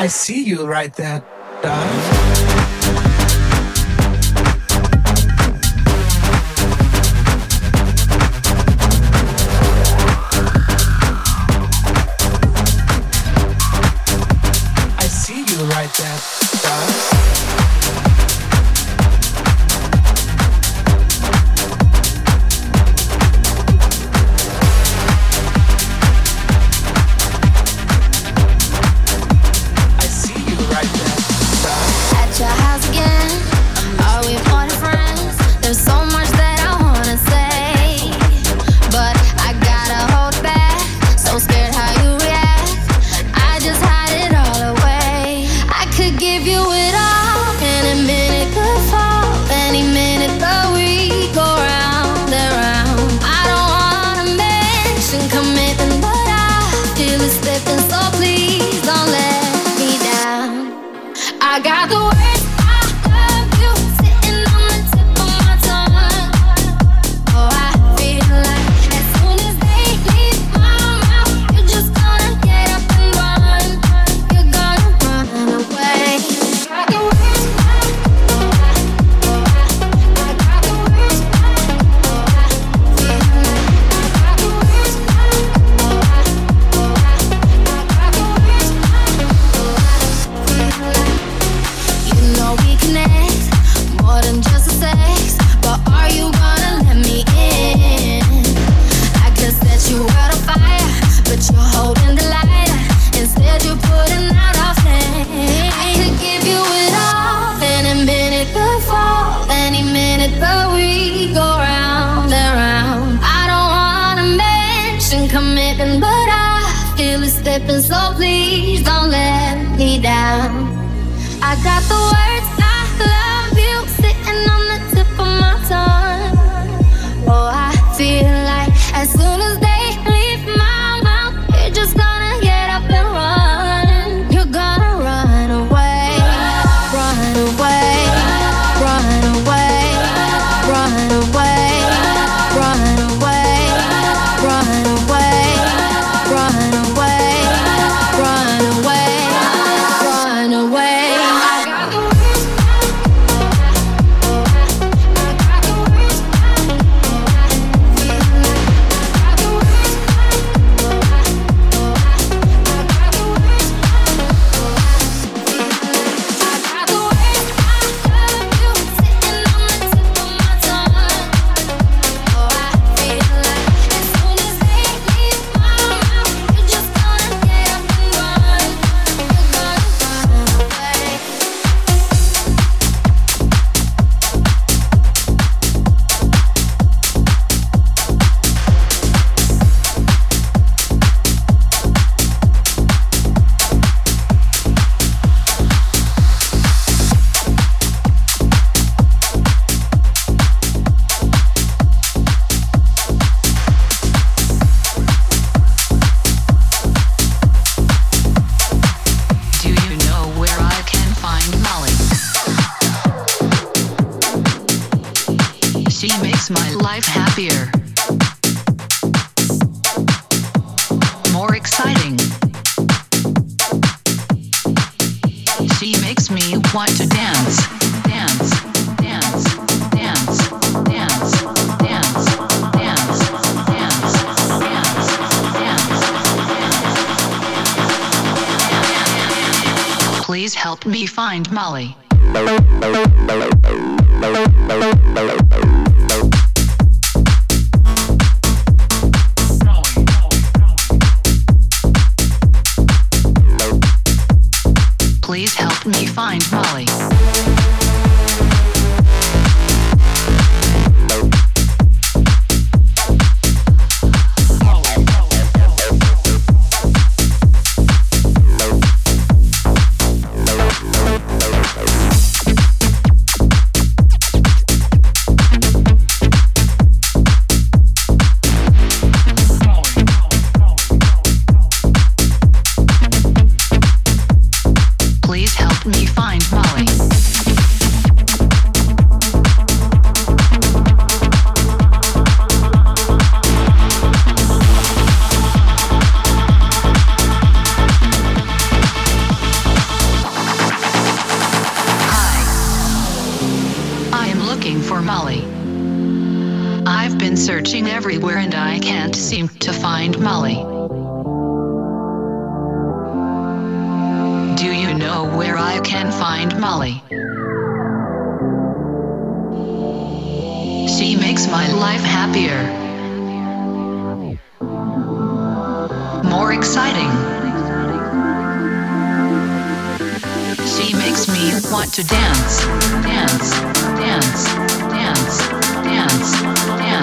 I see you right there, got the words find Molly. Been searching everywhere and I can't seem to find Molly. Do you know where I can find Molly? She makes my life happier, more exciting. She makes me want to dance, dance, dance, dance, dance,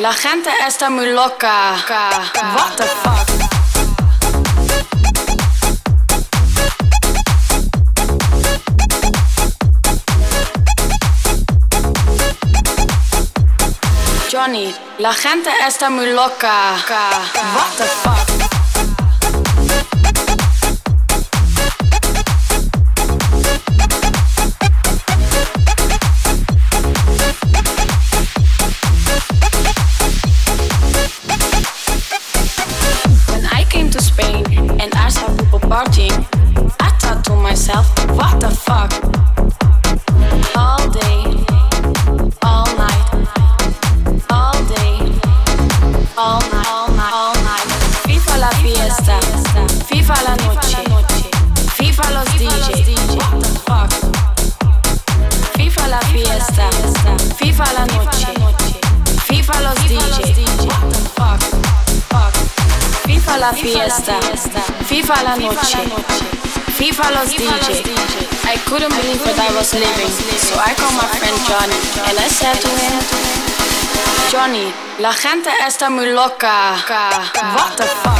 La gente está muy loca. What the fuck? Johnny, la gente está muy loca. What the fuck? Partying, I thought to myself, what the fuck? All day, all night, all day, all night, all night, all night. FIFA la fiesta, FIFA la noche, FIFA los DJ. FIFA la fiesta, FIFA la noche, FIFA los DJ. What la fiesta, FIFA la noche, FIFA los DJ. I couldn't believe that I was living, so I called my friend Johnny and I said to him, Johnny, la gente está muy loca. What the fuck?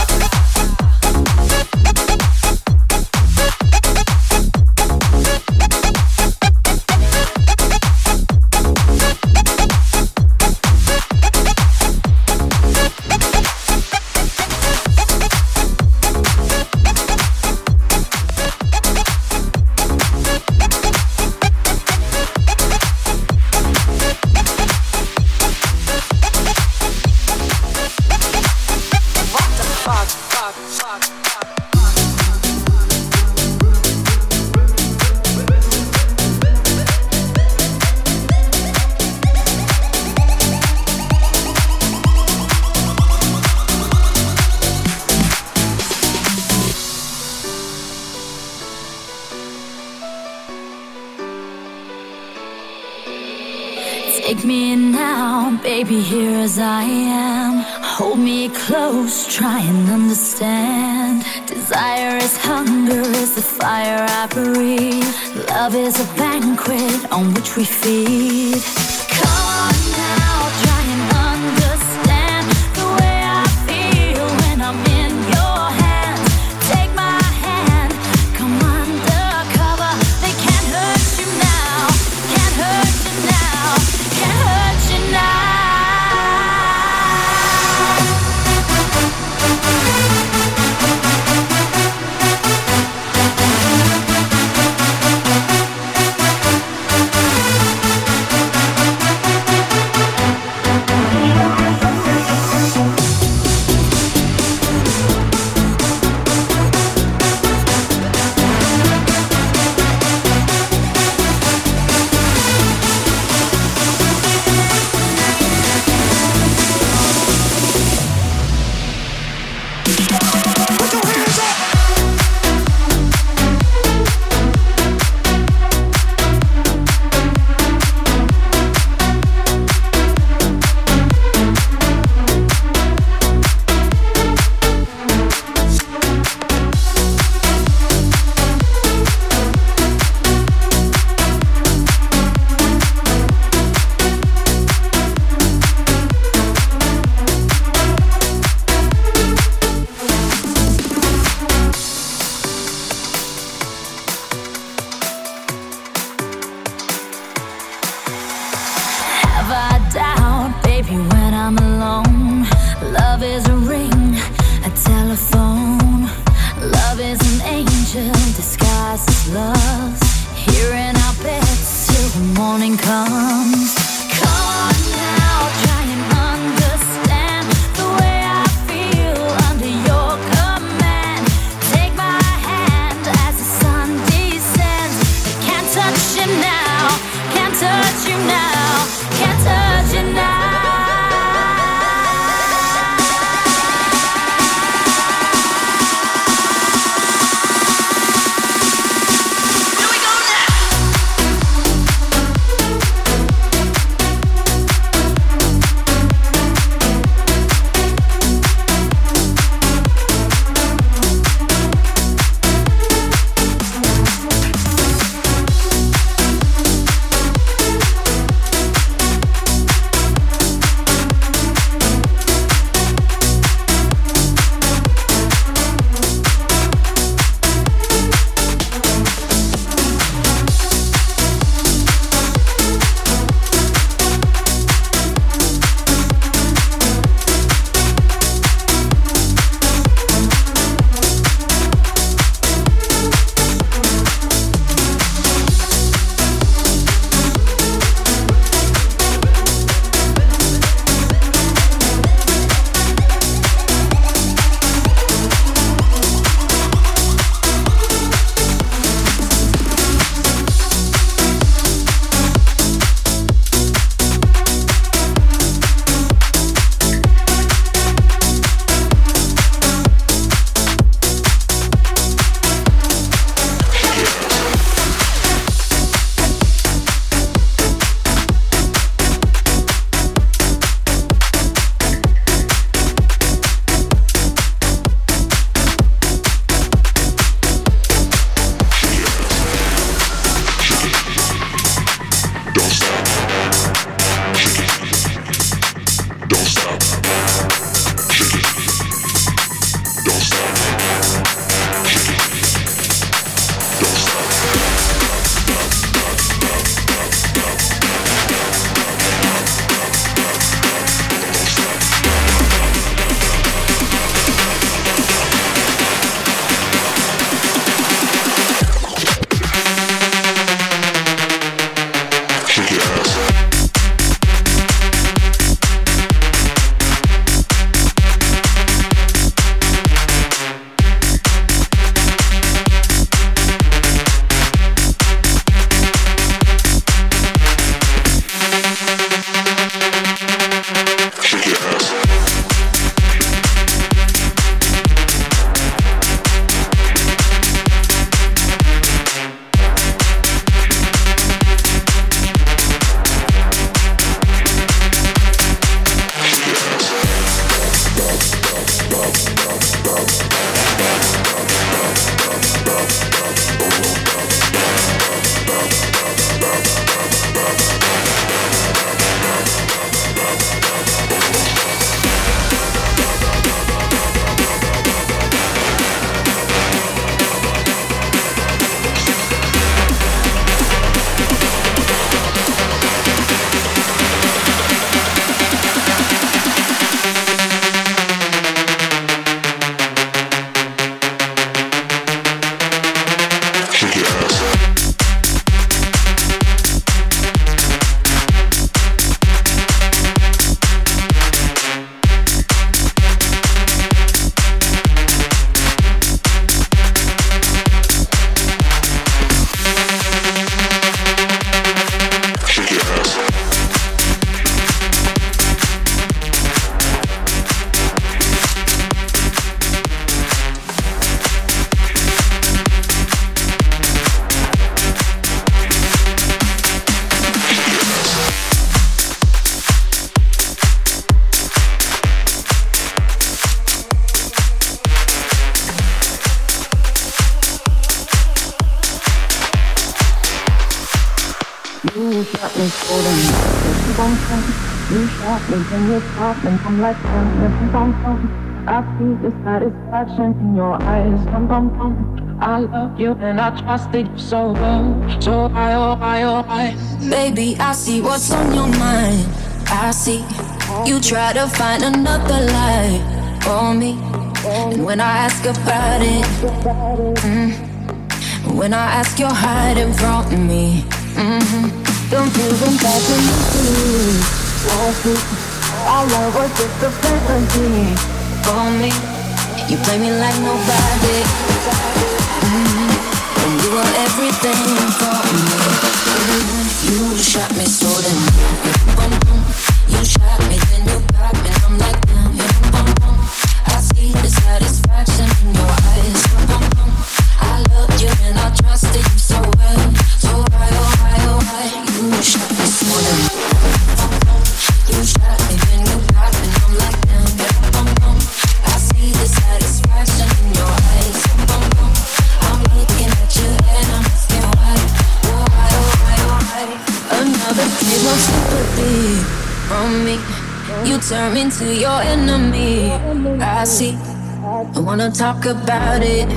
Baby, here as I am. Hold me close, try and understand. Desire is hunger, is the fire I breathe. Love is a banquet on which we feed. And I'm like, bum bum bum. I see the satisfaction in your eyes, bum bum bum. I love you and I trusted you so well, so I, oh I, oh I. Baby, I see what's on your mind. I see you try to find another lie for me. And when I ask about it, mm, when I ask, you're hiding from me. Mm-hmm. Confusing back in the Our love was just a fantasy for me. You play me like nobody. Mm-hmm. And you were everything for me. Mm-hmm. You shot me so damn. You shot me, then you got me. I'm like turn me into your enemy. I see. I wanna talk about it.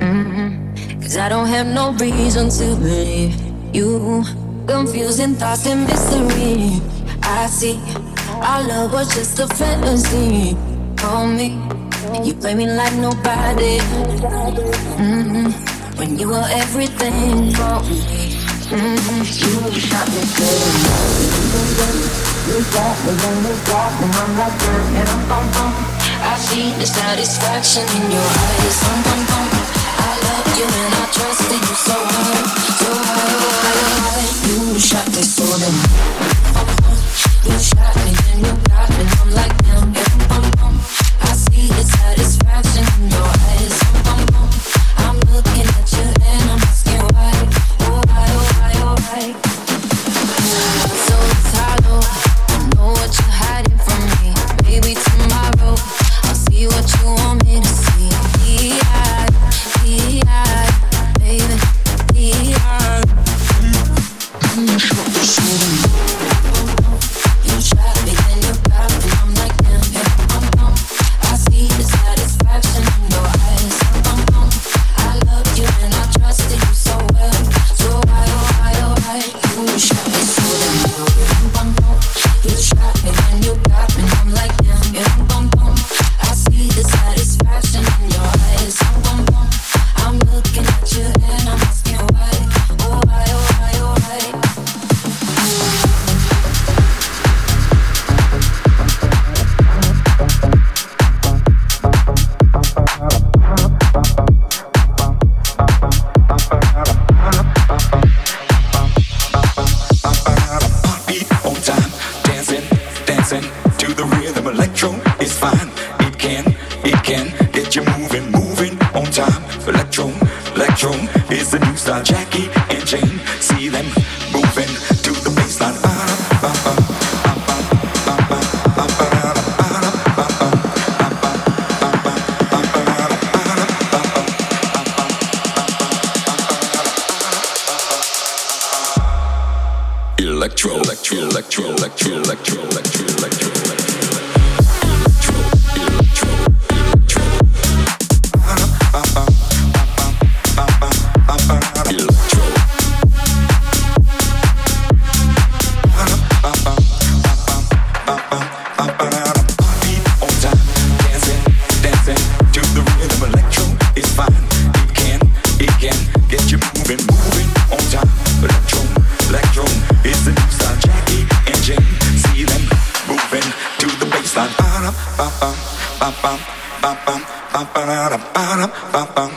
Mm-hmm. Cause I don't have no reason to believe you. Confusing thoughts and mystery. I see. Our love was just a fantasy. Call me. You play me like nobody. Mm-hmm. When you were everything for me. Mm-hmm. You shot me good. Got me, then you got me. I'm like that, and I'm bum bum. I see the satisfaction in your eyes. Bum bum bum. I love you and I trusted you so hard, so well. You shot me so damn. You shot me, then you got me. I'm like damn, bottom, bum, bum.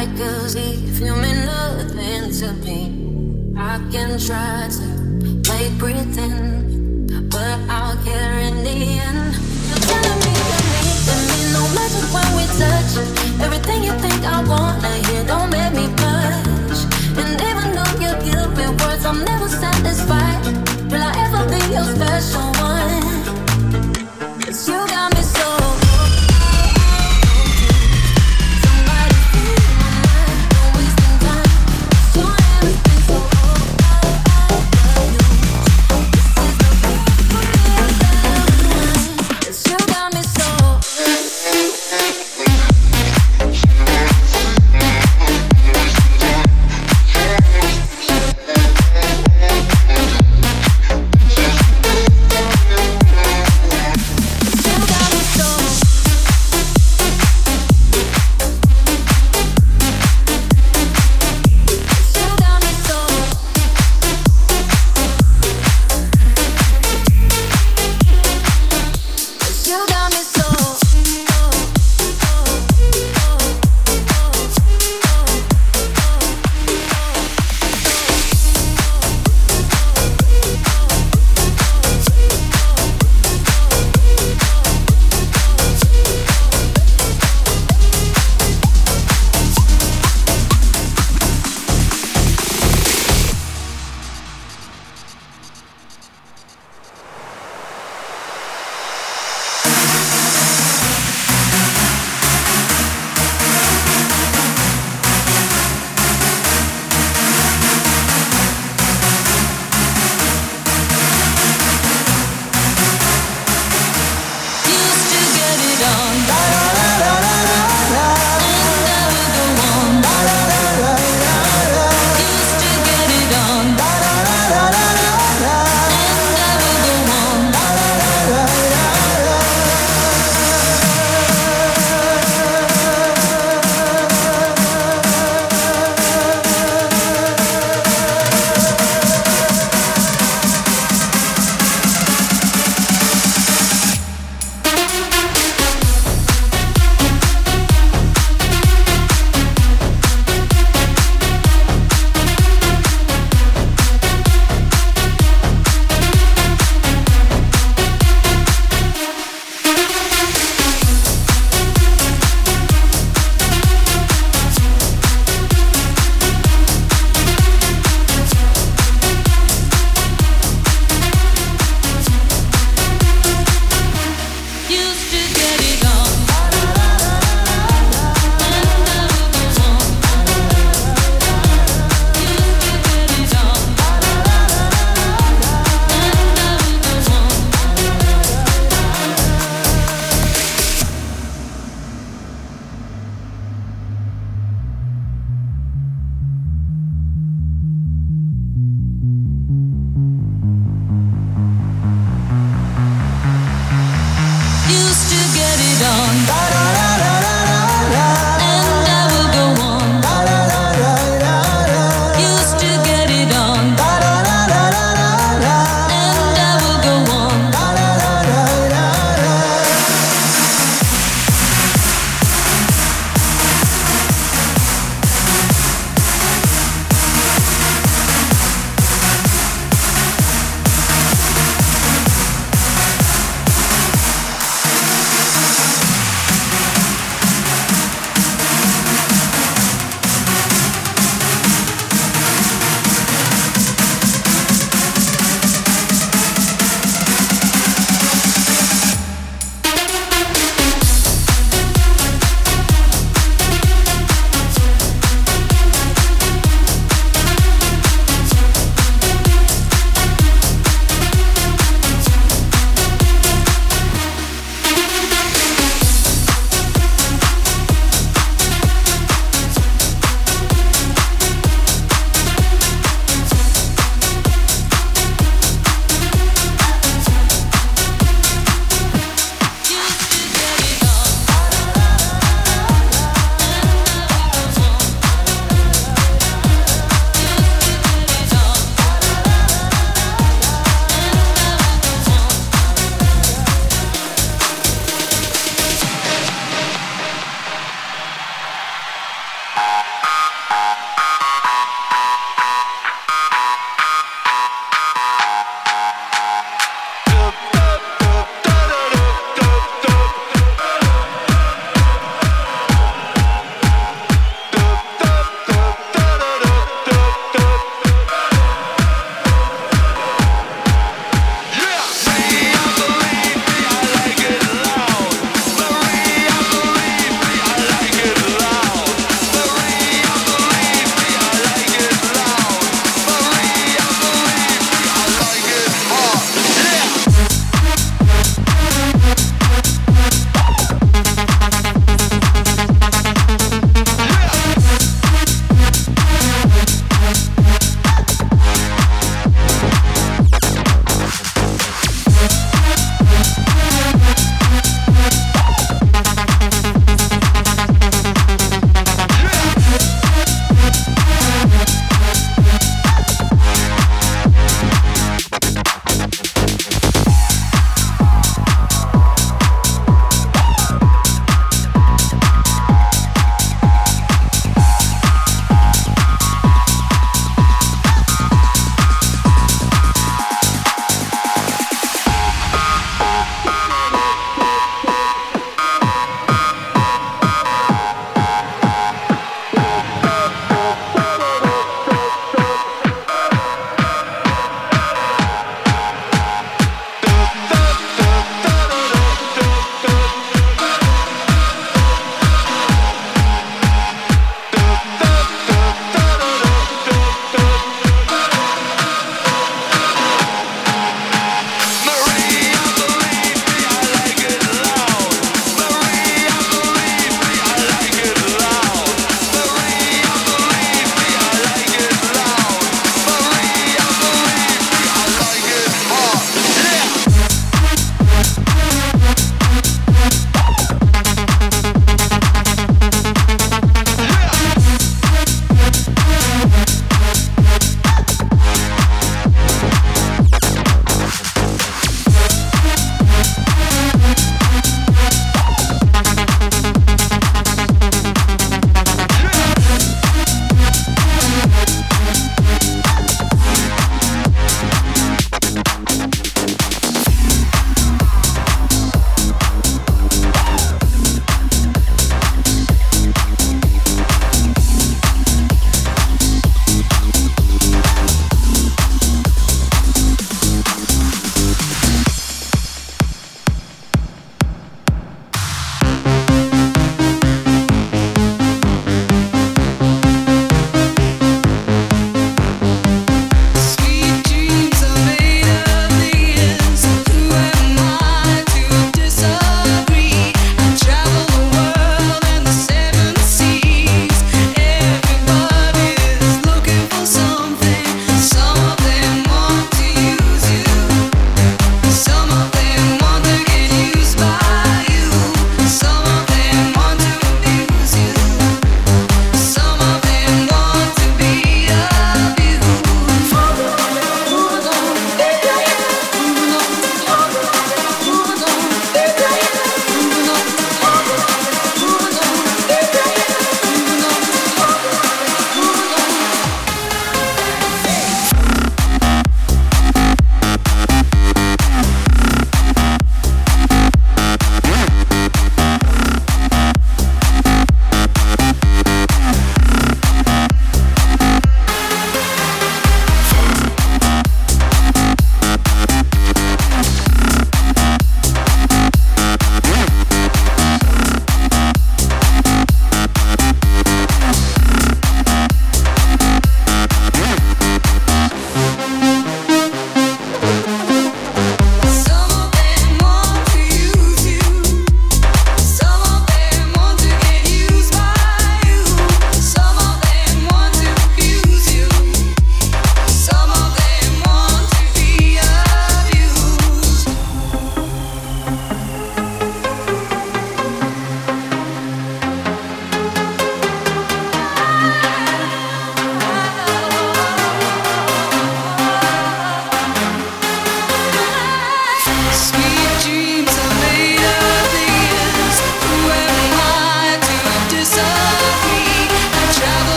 Like could leave you mean nothing to me. I can try to play pretend, but I'll care in the end. You're telling me you're me, no matter when we touch. Everything you think I wanna hear, don't make me blush. And even though you give me words, I'm never satisfied. Will I ever be your special one?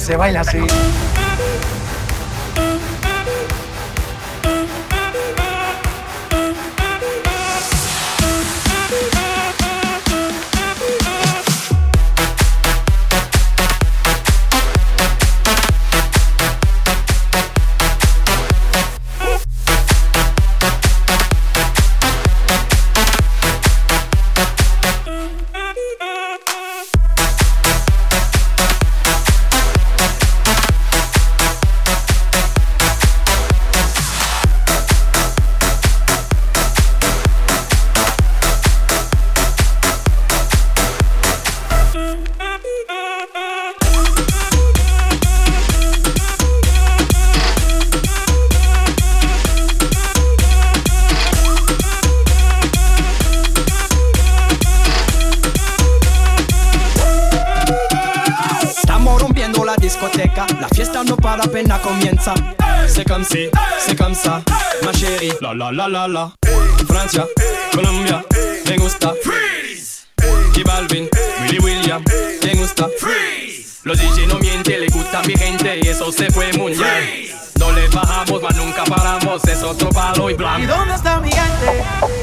Se baila así. La la la la. Francia, Colombia, me gusta. Freeze. Y Balvin, Willy William, me gusta. Freeze. Los DJ no mienten, le gusta mi gente y eso se fue muy bien. No le bajamos, mas nunca paramos, es otro palo y blanco. ¿Y dónde está mi gente?